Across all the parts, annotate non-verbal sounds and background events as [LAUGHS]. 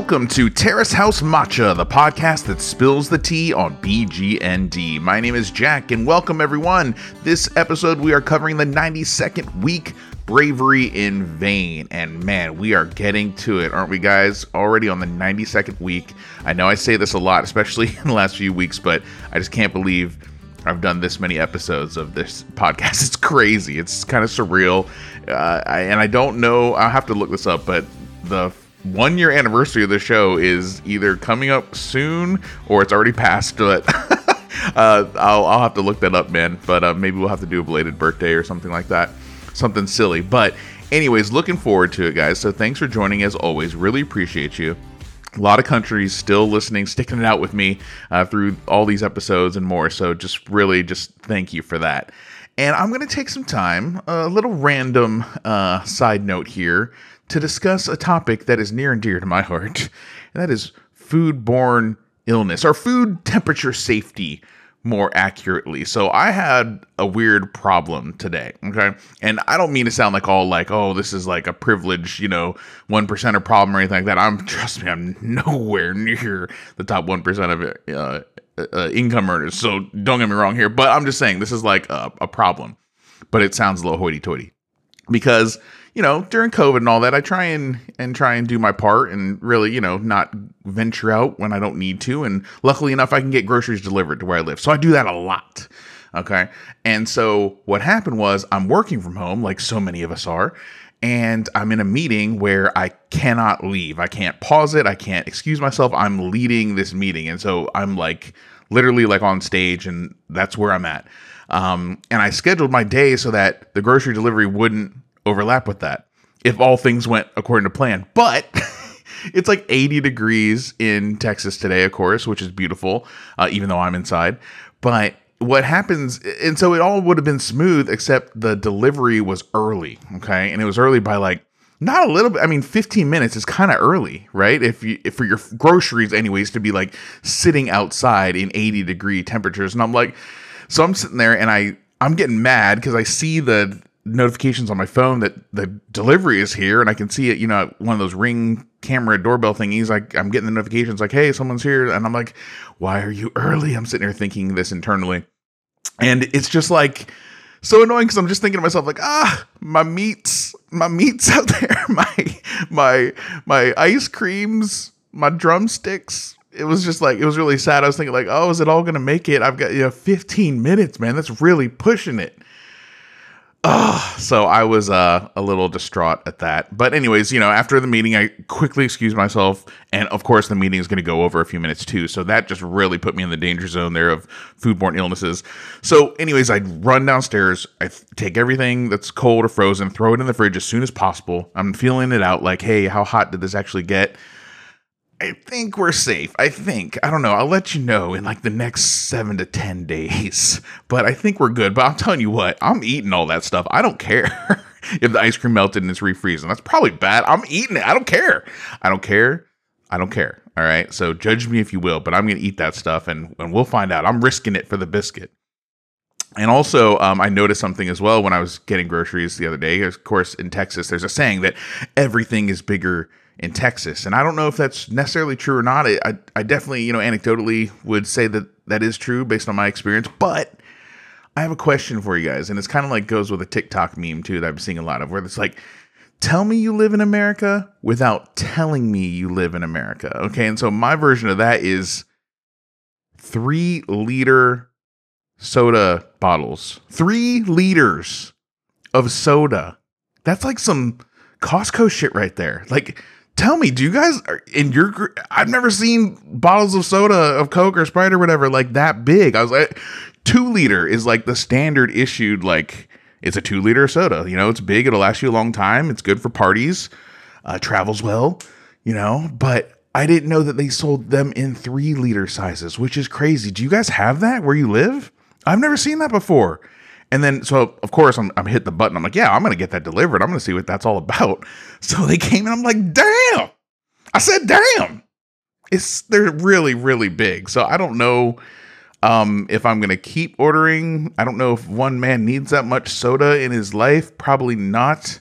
Welcome to Terrace House Matcha, the podcast that spills the tea on BGND. My name is Jack, and welcome everyone. This episode, we are covering the 92nd week Bravery in Vain. And man, we are getting to it, aren't we, guys? Already on the 92nd week. I know I say this a lot, especially [LAUGHS] in the last few weeks, but I just can't believe I've done this many episodes of this podcast. [LAUGHS] It's crazy. It's kind of surreal. Uh, I, and I don't know, I'll have to look this up, but the one year anniversary of the show is either coming up soon or it's already passed. But [LAUGHS] uh, I'll, I'll have to look that up, man. But uh, maybe we'll have to do a belated birthday or something like that. Something silly. But, anyways, looking forward to it, guys. So, thanks for joining as always. Really appreciate you. A lot of countries still listening, sticking it out with me uh, through all these episodes and more. So, just really, just thank you for that. And I'm going to take some time, a little random uh, side note here, to discuss a topic that is near and dear to my heart, and that is foodborne illness or food temperature safety more accurately. So I had a weird problem today, okay? And I don't mean to sound like all like, oh, this is like a privilege, you know, 1% problem or anything like that. I'm trust me, I'm [LAUGHS] nowhere near the top 1% of it, uh, uh, income earners. So don't get me wrong here, but I'm just saying this is like a, a problem. But it sounds a little hoity-toity because you know, during COVID and all that, I try and and try and do my part and really, you know, not venture out when I don't need to. And luckily enough, I can get groceries delivered to where I live, so I do that a lot. Okay, and so what happened was I'm working from home, like so many of us are, and I'm in a meeting where I cannot leave. I can't pause it. I can't excuse myself. I'm leading this meeting, and so I'm like literally like on stage, and that's where I'm at. Um, and I scheduled my day so that the grocery delivery wouldn't overlap with that if all things went according to plan. But [LAUGHS] it's like 80 degrees in Texas today, of course, which is beautiful, uh, even though I'm inside. But what happens, and so it all would have been smooth, except the delivery was early. Okay. And it was early by like, not a little bit. I mean, 15 minutes is kind of early, right? If you, if for your groceries, anyways, to be like sitting outside in 80 degree temperatures. And I'm like, so I'm sitting there and I, I'm getting mad because I see the notifications on my phone that the delivery is here and I can see it, you know, one of those ring camera doorbell thingies. Like I'm getting the notifications like, hey, someone's here. And I'm like, why are you early? I'm sitting here thinking this internally. And it's just like so annoying because I'm just thinking to myself, like, ah, my meats, my meats [LAUGHS] out there, my my my ice creams, my drumsticks. It was just like it was really sad. I was thinking, like, oh, is it all gonna make it? I've got you know 15 minutes, man. That's really pushing it. Oh, so I was uh, a little distraught at that. But, anyways, you know, after the meeting, I quickly excused myself. And of course, the meeting is going to go over a few minutes too. So that just really put me in the danger zone there of foodborne illnesses. So, anyways, I'd run downstairs. I th- take everything that's cold or frozen, throw it in the fridge as soon as possible. I'm feeling it out like, hey, how hot did this actually get? I think we're safe. I think. I don't know. I'll let you know in like the next seven to 10 [LAUGHS] days. But I think we're good. But I'm telling you what, I'm eating all that stuff. I don't care [LAUGHS] if the ice cream melted and it's refreezing. That's probably bad. I'm eating it. I don't care. I don't care. I don't care. All right. So judge me if you will, but I'm going to eat that stuff and, and we'll find out. I'm risking it for the biscuit. And also, um, I noticed something as well when I was getting groceries the other day. Of course, in Texas, there's a saying that everything is bigger in Texas. And I don't know if that's necessarily true or not. I, I definitely, you know, anecdotally would say that that is true based on my experience. But I have a question for you guys. And it's kind of like goes with a TikTok meme too that I'm seeing a lot of where it's like, tell me you live in America without telling me you live in America. Okay. And so my version of that is three liter soda bottles, three liters of soda. That's like some Costco shit right there. Like, tell me, do you guys in your? group? I've never seen bottles of soda of Coke or Sprite or whatever like that big. I was like, two liter is like the standard issued like it's a two liter soda. You know, it's big. It'll last you a long time. It's good for parties. Uh, travels well. You know, but I didn't know that they sold them in three liter sizes, which is crazy. Do you guys have that where you live? I've never seen that before. And then, so of course, I'm, I'm hit the button. I'm like, yeah, I'm going to get that delivered. I'm going to see what that's all about. [LAUGHS] So they came and I'm like, damn. I said, damn. It's, they're really, really big. So I don't know um, if I'm going to keep ordering. I don't know if one man needs that much soda in his life. Probably not.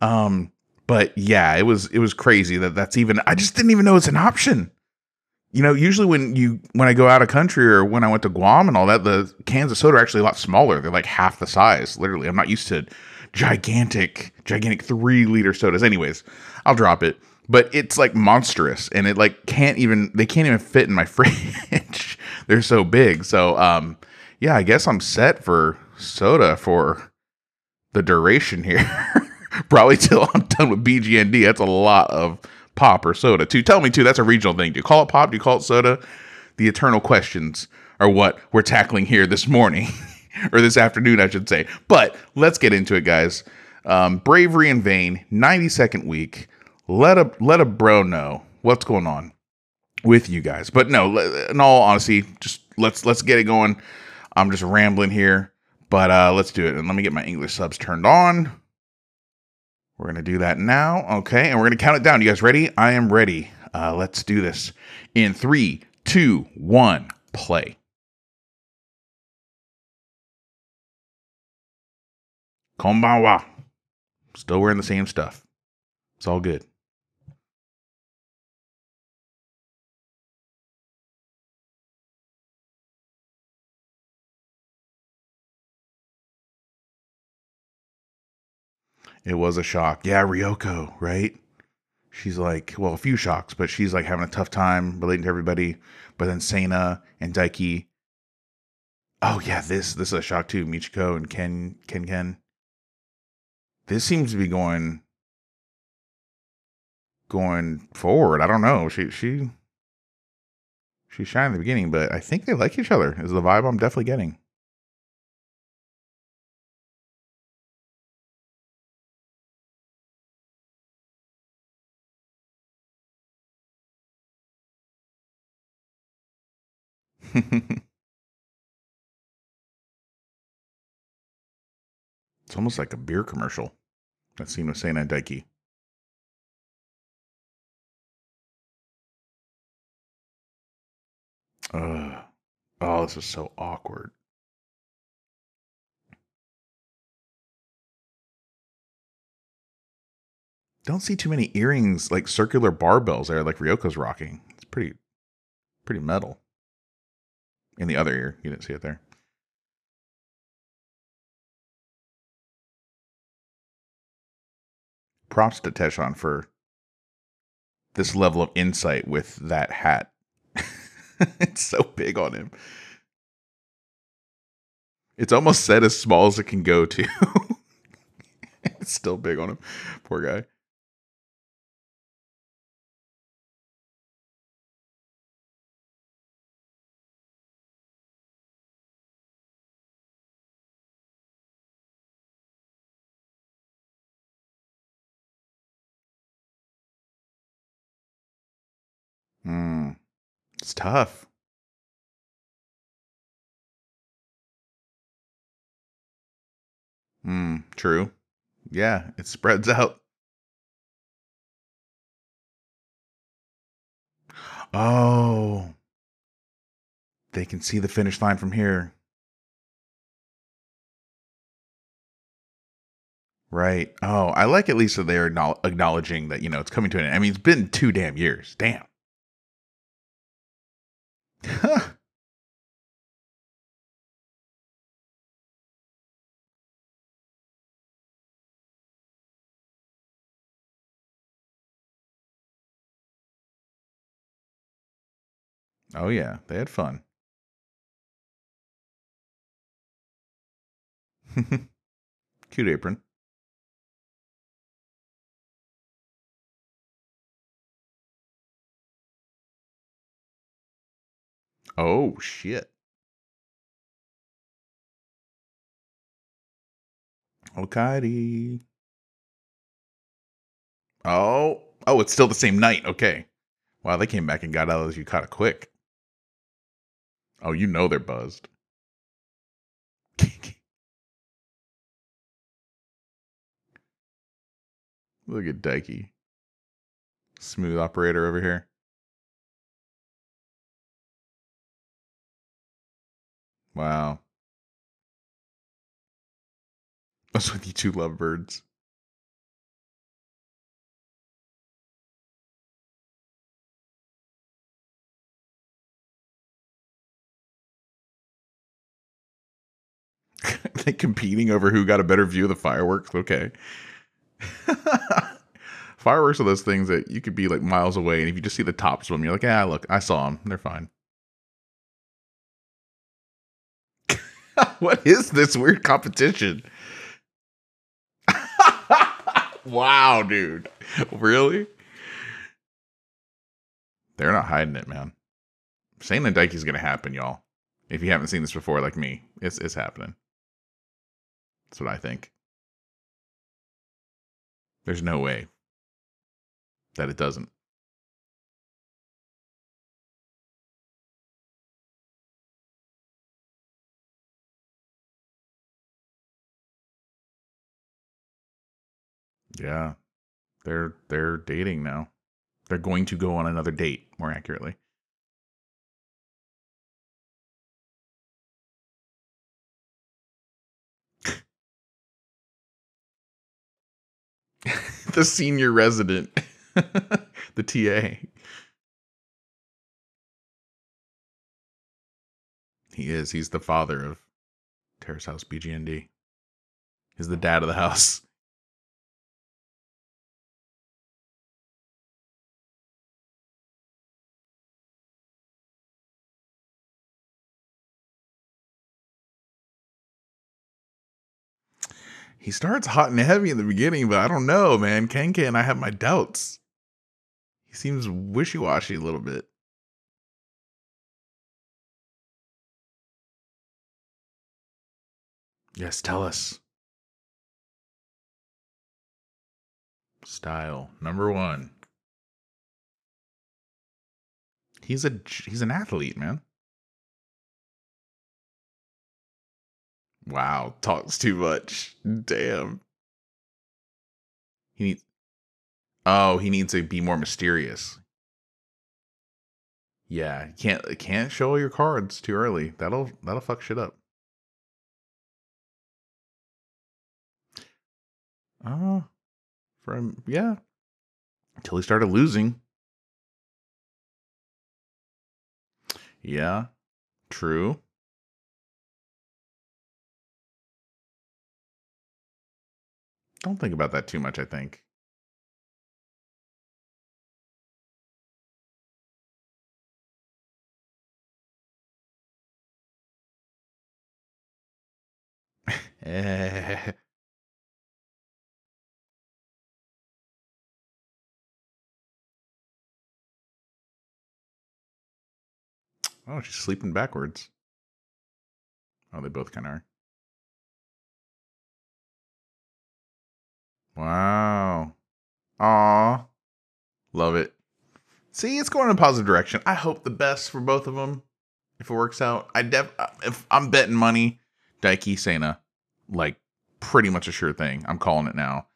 Um, but yeah, it was it was crazy that that's even. I just didn't even know it's an option. You know, usually when you when I go out of country or when I went to Guam and all that, the cans of soda are actually a lot smaller. They're like half the size. Literally, I'm not used to gigantic, gigantic three liter sodas. Anyways, I'll drop it. But it's like monstrous, and it like can't even they can't even fit in my [LAUGHS] fridge. They're so big. So um, yeah, I guess I'm set for soda for the duration here. [LAUGHS] Probably till I'm done with BGND. That's a lot of pop or soda. To tell me too, that's a regional thing. Do you call it pop? Do you call it soda? The eternal questions are what we're tackling here this morning, [LAUGHS] or this afternoon, I should say. But let's get into it, guys. Um, bravery in vain, 90 second week. Let a let a bro know what's going on with you guys. But no, in all honesty, just let's let's get it going. I'm just rambling here, but uh, let's do it. And let me get my English subs turned on. We're going to do that now. Okay. And we're going to count it down. You guys ready? I am ready. Uh, let's do this in three, two, one, play. Konbanwa. Still wearing the same stuff. It's all good. It was a shock. Yeah, Ryoko, right? She's like, well, a few shocks, but she's like having a tough time relating to everybody. But then Sana and Daiki. Oh yeah, this this is a shock too. Michiko and Ken Ken Ken. This seems to be going going forward. I don't know. She she she's shy in the beginning, but I think they like each other. Is the vibe I'm definitely getting. [LAUGHS] it's almost like a beer commercial. That scene with Sana and Daiki. Uh, oh, this is so awkward. Don't see too many earrings like circular barbells there like Ryoko's rocking. It's pretty pretty metal in the other ear. You didn't see it there. Props to Tecchan for this level of insight with that hat. [LAUGHS] it's so big on him. It's almost set as small as it can go to. [LAUGHS] it's still big on him. Poor guy. Mm, it's tough. Mm, true. Yeah, it spreads [LAUGHS] out. Oh, they can see the finish line from here. Right. Oh, I like at least that they're acknowledging that, you know, it's coming to an end. I mean, it's been two damn years. Damn. [LAUGHS] oh yeah, they had fun. [LAUGHS] Cute apron. Oh shit. Okaidi. Oh, oh, it's still the same night. Okay. Wow, they came back and got out of you kind of quick. Oh, you know they're buzzed. [LAUGHS] Look at Daiki. Smooth operator over here. Wow. That's with you two lovebirds. [LAUGHS] they competing over who got a better view of the fireworks. Okay. [LAUGHS] fireworks are those things that you could be like miles away, and if you just see the tops of them, you're like, yeah, look, I saw them. They're fine. What is this weird competition? [LAUGHS] wow, dude. Really? They're not hiding it, man. Sana and Daiki is gonna happen, y'all. If you haven't seen this before, like me, it's it's happening. That's what I think. There's no way that it doesn't. Yeah. They're they're dating now. They're going to go on another date, more accurately. [LAUGHS] the senior resident, [LAUGHS] the TA. He is. He's the father of Terrace House BGND. He's the dad of the house. He starts hot and heavy in the beginning, but I don't know, man. Kan I have my doubts. He seems wishy washy a little bit. Yes, tell us. Style number one. He's a he's an athlete, man. Wow, talks too much. Damn. He needs Oh, he needs to be more mysterious. Yeah, can't can't show your cards too early. That'll that'll fuck shit up. Oh, uh, from yeah, until he started losing. Yeah, true. Don't think about that too much, I think. [LAUGHS] Oh, she's sleeping backwards. Oh, they both kind of are. Wow. Aw. Love it. See, it's going in a positive direction. I hope the best for both of them. If it works out, I def if I'm betting money, Daiki Sana, like pretty much a sure thing. I'm calling it now.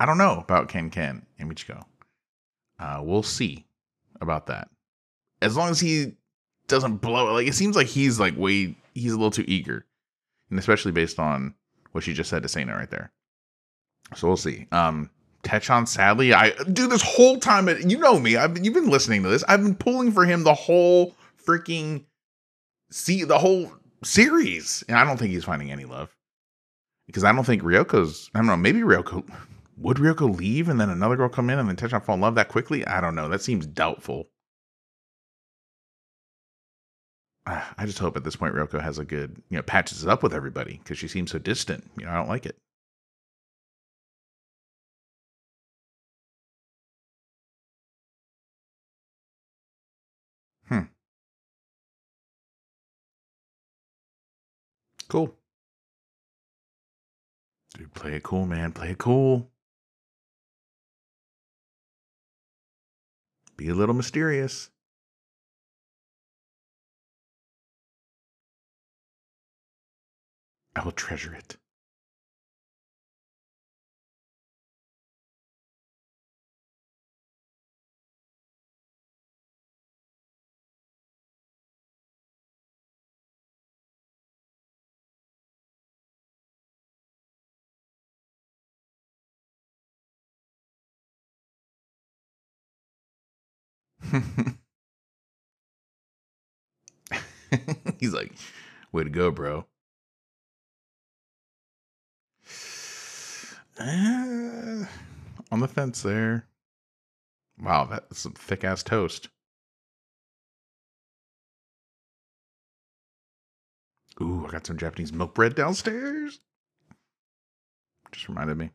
I don't know about Ken Ken and Michiko. Uh, we'll see about that. As long as he doesn't blow it, like it seems like he's like way he's a little too eager, and especially based on what she just said to Sana right there. So we'll see. Um, Tecchan, sadly, I do this whole time. You know me. I've you've been listening to this. I've been pulling for him the whole freaking see the whole series, and I don't think he's finding any love because I don't think Ryoko's. I don't know. Maybe Ryoko [LAUGHS] would Ryoko leave and then another girl come in and then Tecchan fall in love that quickly. I don't know. That seems doubtful. [SIGHS] I just hope at this point Ryoko has a good, you know, patches up with everybody because she seems so distant. You know, I don't like it. Cool. Dude, play it cool, man. Play it cool. Be a little mysterious. I will treasure it. [LAUGHS] He's like, way to go, bro. Uh, on the fence there. Wow, that's some thick ass toast. Ooh, I got some Japanese milk bread downstairs. Just reminded me.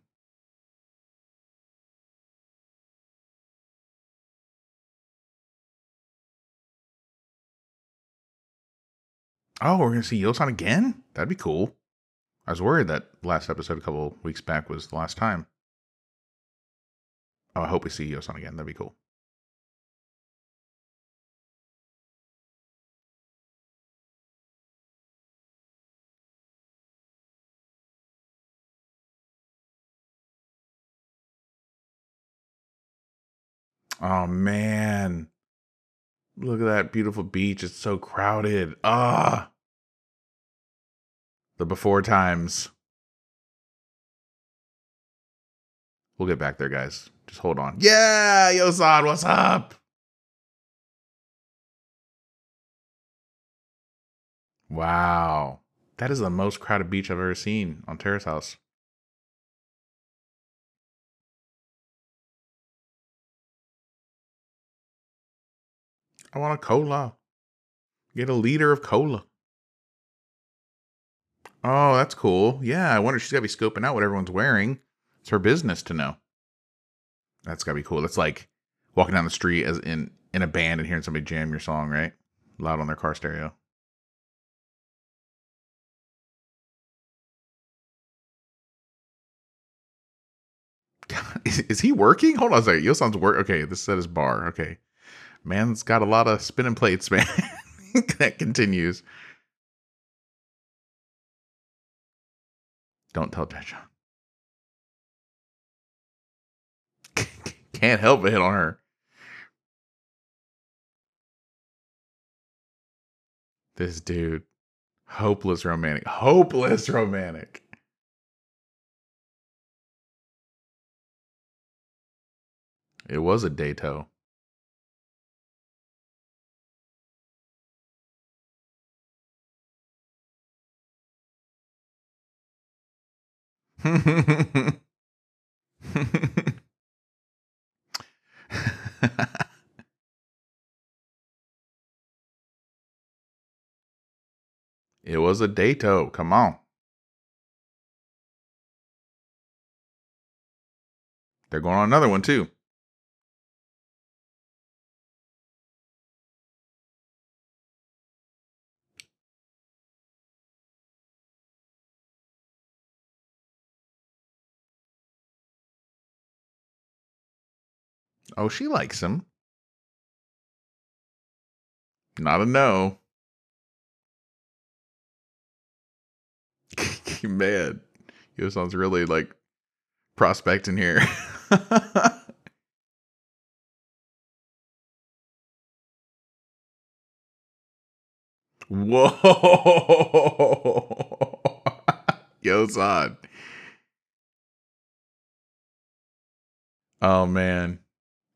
Oh, we're gonna see Yosan again? That'd be cool. I was worried that last episode a couple weeks back was the last time. Oh, I hope we see Yosan again. That'd be cool. Oh man. Look at that beautiful beach. It's so crowded. Ah. The before times. We'll get back there, guys. Just hold on. Yeah, Yosan, what's up? Wow. That is the most crowded beach I've ever seen on Terrace House. I want a cola. Get a liter of cola. Oh, that's cool. Yeah, I wonder she's got to be scoping out what everyone's wearing. It's her business to know. That's got to be cool. That's like walking down the street as in in a band and hearing somebody jam your song, right? Loud on their car stereo. [LAUGHS] is, he working? Hold on a second. Yosan's work. Okay, this is at his bar. Okay. Man's got a lot of spinning plates, [LAUGHS] man. that continues. Don't tell Jae [LAUGHS] Can't help but hit on her. This dude. Hopeless romantic. Hopeless romantic. It was a dato. [LAUGHS] it was a dato. Come on. They're going on another one too. Oh, she likes him. Not a no. [LAUGHS] Man, sounds really like prospecting here. [LAUGHS] Whoa. [LAUGHS] Yosan. Oh man.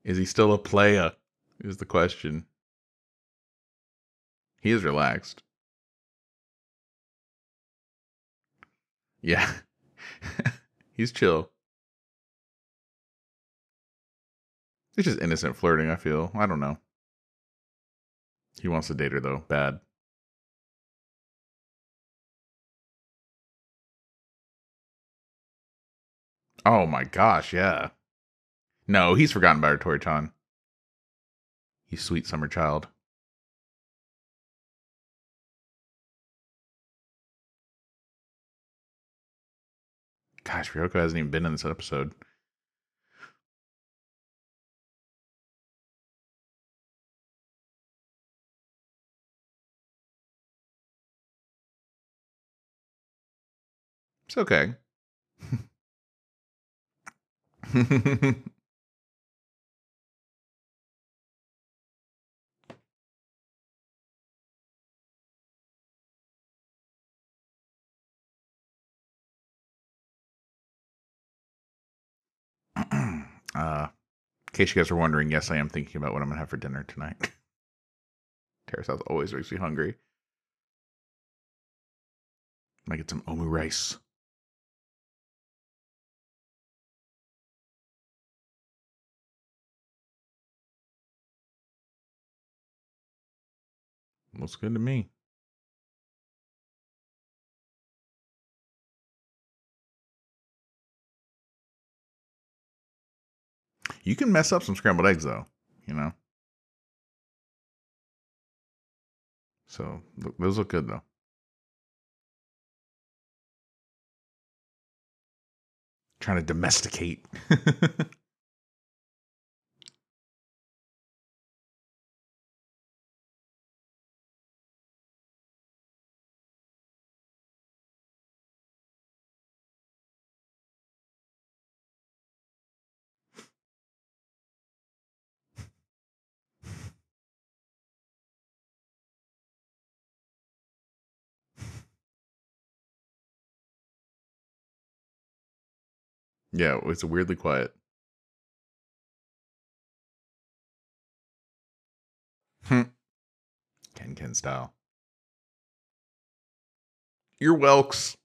Is he still a player? Is the question. He is relaxed. Yeah. [LAUGHS] He's chill. It's just innocent flirting, I feel. I don't know. He wants to date her, though. Bad. Oh my gosh, yeah. No, he's forgotten about her, Tori-chan. You sweet summer child. Gosh, Ryoko hasn't even been in this episode. It's okay. [LAUGHS] Uh, in case you guys are wondering, yes, I am thinking about what I'm gonna have for dinner tonight. [LAUGHS] Terrace House always makes me hungry. I get some omu rice. Looks good to me. You can mess up some scrambled eggs though, you know. So those look good though. Trying to domesticate. [LAUGHS] Yeah, it's weirdly quiet. Hmm. Ken Ken style. You're Welks.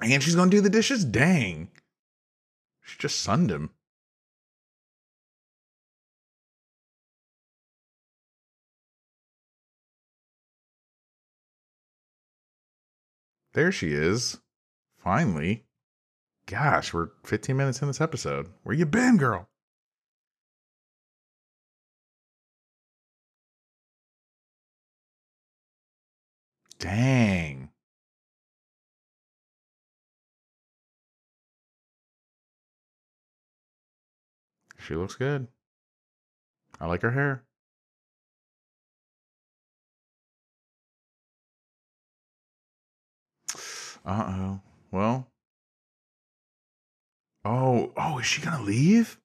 And she's gonna do the dishes? Dang. She just sunned him. There she is. Finally. Gosh, we're 15 minutes in this episode. Where you been, girl? Dang. She looks good. I like her hair. Uh oh. Well, Oh, oh, is she gonna leave?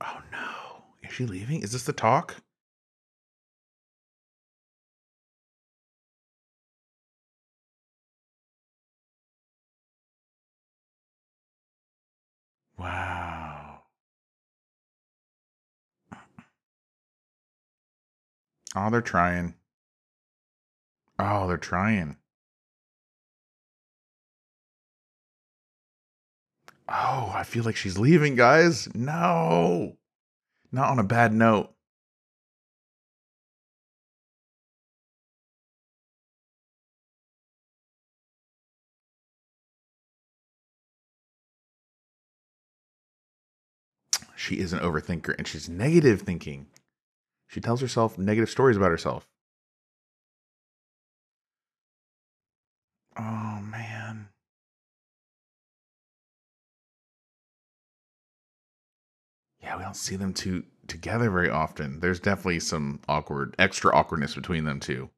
Oh no. Is she leaving? Is this the talk? Wow. Oh, they're trying. Oh, they're trying. Oh, I feel like she's leaving, guys. No. Not on a bad note. She is an overthinker and she's negative thinking. She tells herself negative stories about herself. Yeah, we don't see them two together very often. There's definitely some awkward, extra awkwardness between them two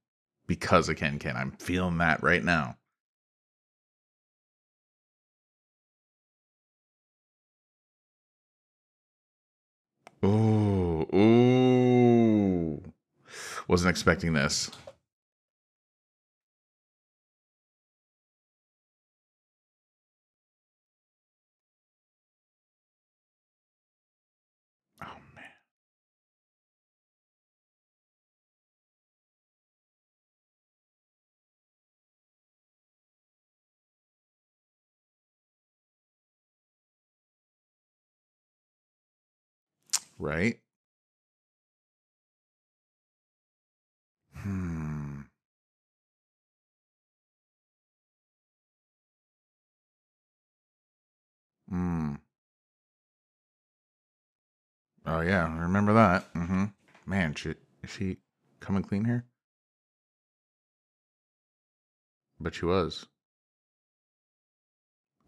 because of Ken Ken. I'm feeling that right now. Ooh, ooh. Wasn't expecting this. Right? Hmm. Hmm. Oh yeah, I remember that. Mm-hmm. Man, she, is she coming clean here? But she was.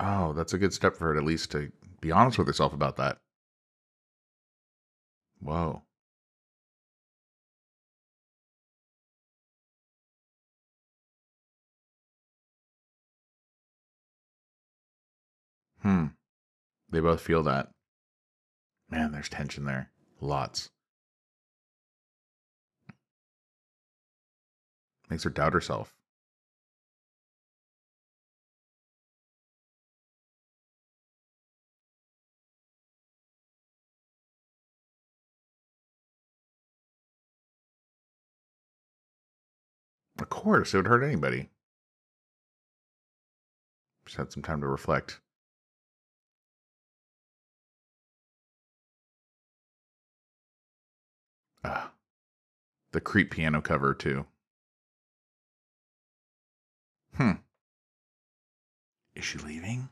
Oh, that's a good step for her at least to be honest with herself about that. Whoa. Hmm. They both feel that. Man, there's tension there. Lots. Makes her doubt herself. Of course, it would hurt anybody. Just had some time to reflect. Uh, the creep piano cover too. Hmm. Is she leaving?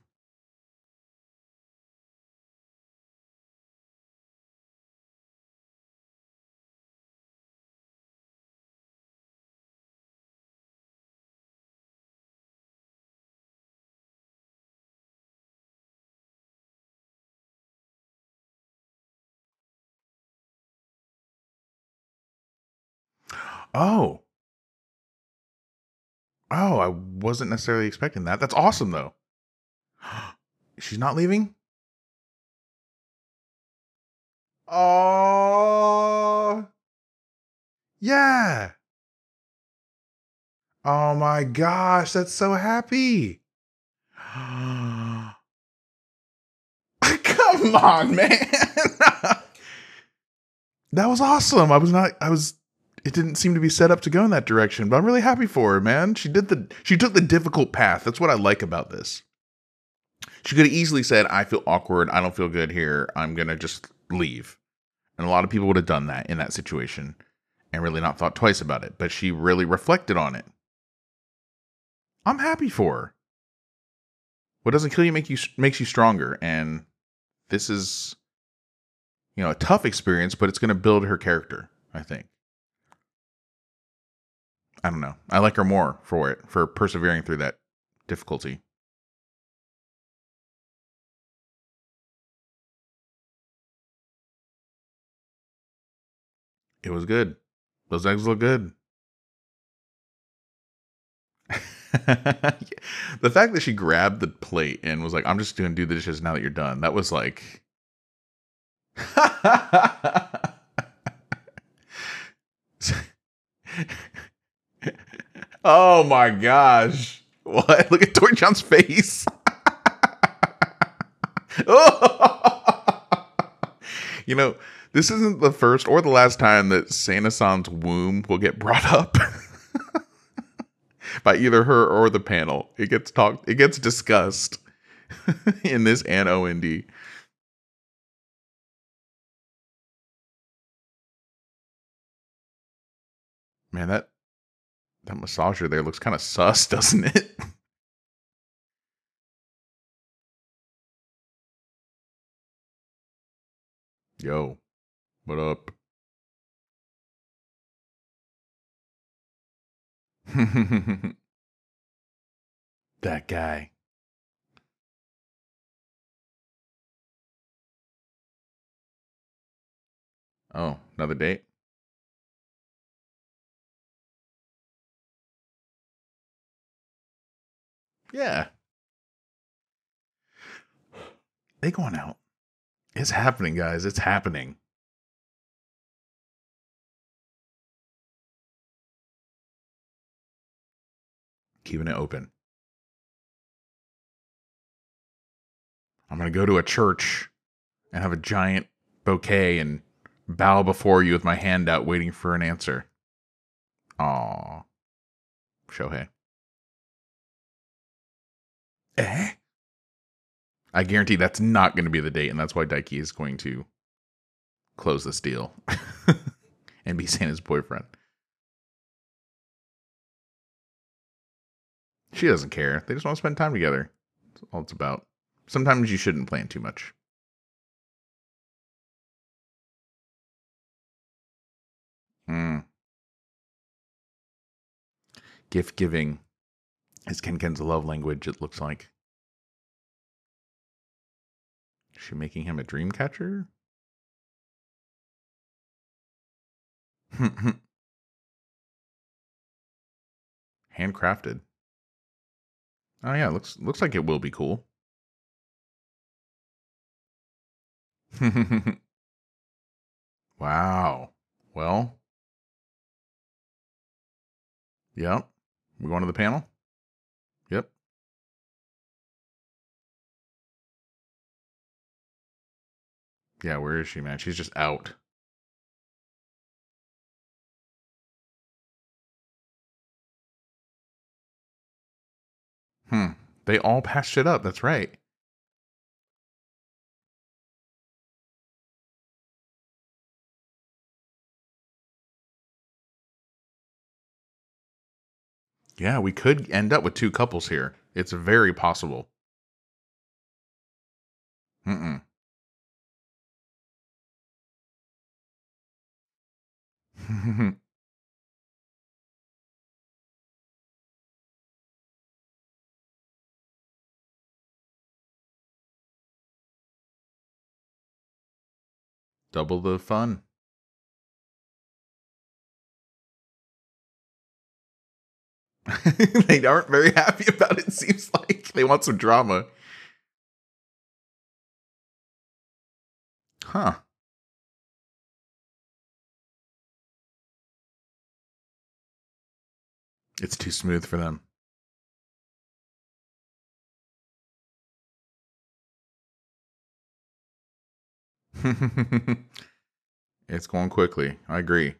Oh. Oh, I wasn't necessarily expecting that. That's awesome though. [GASPS] She's not leaving? Oh. Yeah. Oh my gosh, that's so happy. [GASPS] Come on, man. [LAUGHS] that was awesome. I was not I was it didn't seem to be set up to go in that direction, but I'm really happy for her, man. She did the she took the difficult path. That's what I like about this. She could have easily said, "I feel awkward. I don't feel good here. I'm going to just leave." And a lot of people would have done that in that situation and really not thought twice about it, but she really reflected on it. I'm happy for her. What doesn't kill you make you makes you stronger and this is you know, a tough experience, but it's going to build her character, I think. I don't know. I like her more for it, for persevering through that difficulty. It was good. Those eggs look good. [LAUGHS] the fact that she grabbed the plate and was like, I'm just going to do the dishes now that you're done, that was like. [LAUGHS] [LAUGHS] oh my gosh. What? Look at Tori-chan's face. [LAUGHS] you know, this isn't the first or the last time that Sana San's womb will get brought up [LAUGHS] by either her or the panel. It gets talked, it gets discussed [LAUGHS] in this and BGND. Man, that that massager there looks kind of sus, [LAUGHS] doesn't it? Yo, what up? [LAUGHS] that guy. Oh, another date? Yeah. They going out. It's happening, guys. It's happening. Keeping it open. I'm going to go to a church and have a giant bouquet and bow before you with my hand out waiting for an answer. Aw. Shohei. Eh? I guarantee that's not going to be the date, and that's why Daiki is going to close this deal [LAUGHS] and be Sana's boyfriend. She doesn't care. They just want to spend time together. That's all it's about. Sometimes you shouldn't plan too much. Hmm. Gift giving is Ken Ken's love language, it looks like. Is she making him a dream catcher? [LAUGHS] Handcrafted. Oh yeah, looks looks like it will be cool. [LAUGHS] wow. Well. Yep. We going to the panel? Yeah, where is she, man? She's just out. Hmm. They all passed it up. That's right. Yeah, we could end up with two couples here. It's very possible. Mm-mm. [LAUGHS] Double the fun. [LAUGHS] they aren't very happy about it, seems like. They want some drama. Huh. It's too smooth for them. [LAUGHS] it's going quickly. I agree.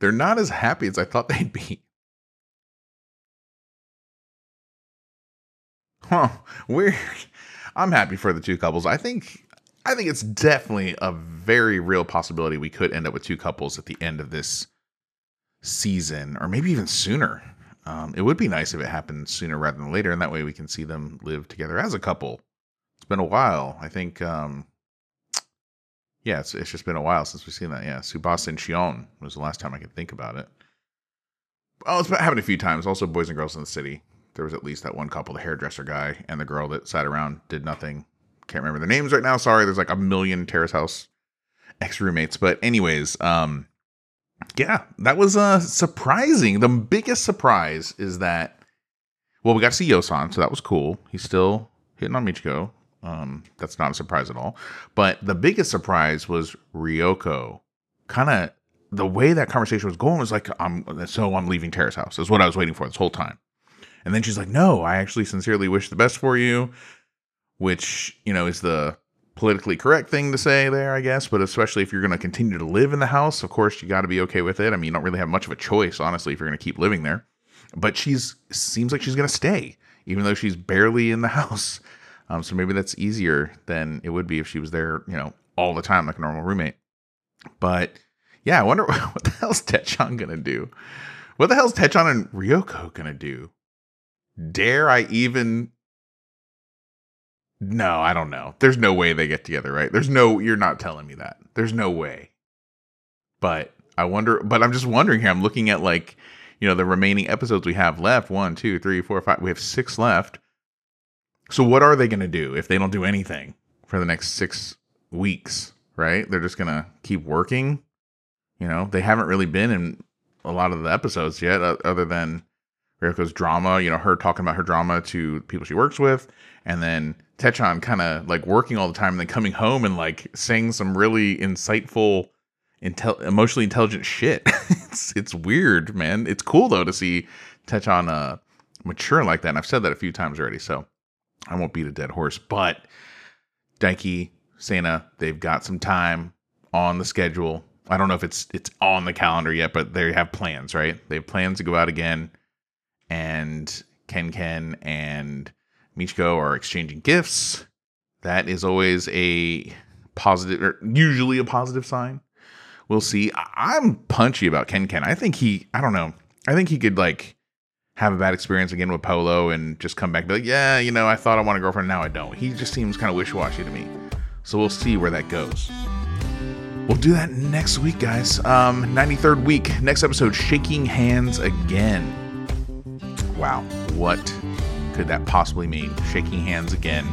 They're not as happy as I thought they'd be. Huh. Weird. I'm happy for the two couples. I think I think it's definitely a very real possibility we could end up with two couples at the end of this season, or maybe even sooner. Um, it would be nice if it happened sooner rather than later, and that way we can see them live together as a couple. It's been a while. I think, um, [TSK] yeah, it's, it's just been a while since we've seen that. Yeah, Tsubasa and Shion was the last time I could think about it. Oh, it's happened a few times. Also, Boys and Girls in the City. There was at least that one couple, the hairdresser guy and the girl that sat around, did nothing. Can't remember their names right now. Sorry, there's like a million Terrace House ex roommates. But anyways, um, yeah, that was uh surprising. The biggest surprise is that well, we got to see Yosan, so that was cool. He's still hitting on Michiko. Um, that's not a surprise at all. But the biggest surprise was Ryoko. Kind of the way that conversation was going was like, I'm so I'm leaving Terrace House. Is what I was waiting for this whole time. And then she's like, No, I actually sincerely wish the best for you, which, you know, is the politically correct thing to say there, I guess. But especially if you're going to continue to live in the house, of course, you got to be okay with it. I mean, you don't really have much of a choice, honestly, if you're going to keep living there. But she's seems like she's going to stay, even though she's barely in the [LAUGHS] house. Um, so maybe that's easier than it would be if she was there, you know, all the time like a normal roommate. But yeah, I wonder [LAUGHS] what the hell's Tecchan gonna do. What the hell's Tecchan and Ryoko gonna do? Dare I even no, I don't know. There's no way they get together, right? There's no, you're not telling me that. There's no way. But I wonder, but I'm just wondering here. I'm looking at like, you know, the remaining episodes we have left one, two, three, four, five. We have six left. So what are they going to do if they don't do anything for the next six weeks, right? They're just going to keep working. You know, they haven't really been in a lot of the episodes yet, other than Ryoko's drama, you know, her talking about her drama to people she works with, and then Tecchan kind of like working all the time and then coming home and like saying some really insightful, intel- emotionally intelligent shit. [LAUGHS] it's it's weird, man. It's cool though to see Tecchan uh, mature like that. And I've said that a few times already, so I won't beat a dead horse. But Daiki, Sana, they've got some time on the schedule. I don't know if it's it's on the calendar yet, but they have plans, right? They have plans to go out again, and Ken Ken and Michiko are exchanging gifts. That is always a positive, or usually a positive sign. We'll see. I'm punchy about Ken Ken. I think he, I don't know. I think he could like have a bad experience again with Polo and just come back and be like, yeah, you know, I thought I want a girlfriend, now I don't. He just seems kind of wishy washy to me. So we'll see where that goes. We'll do that next week, guys. Um, 93rd week, next episode, Shaking Hands Again. Wow, what could that possibly mean? Shaking hands again.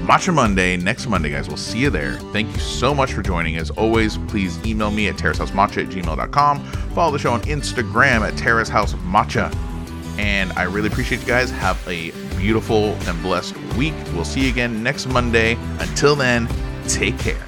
Matcha Monday, next Monday, guys. We'll see you there. Thank you so much for joining. As always, please email me at terracehousematcha at gmail.com. Follow the show on Instagram at terracehousematcha. And I really appreciate you guys. Have a beautiful and blessed week. We'll see you again next Monday. Until then, take care.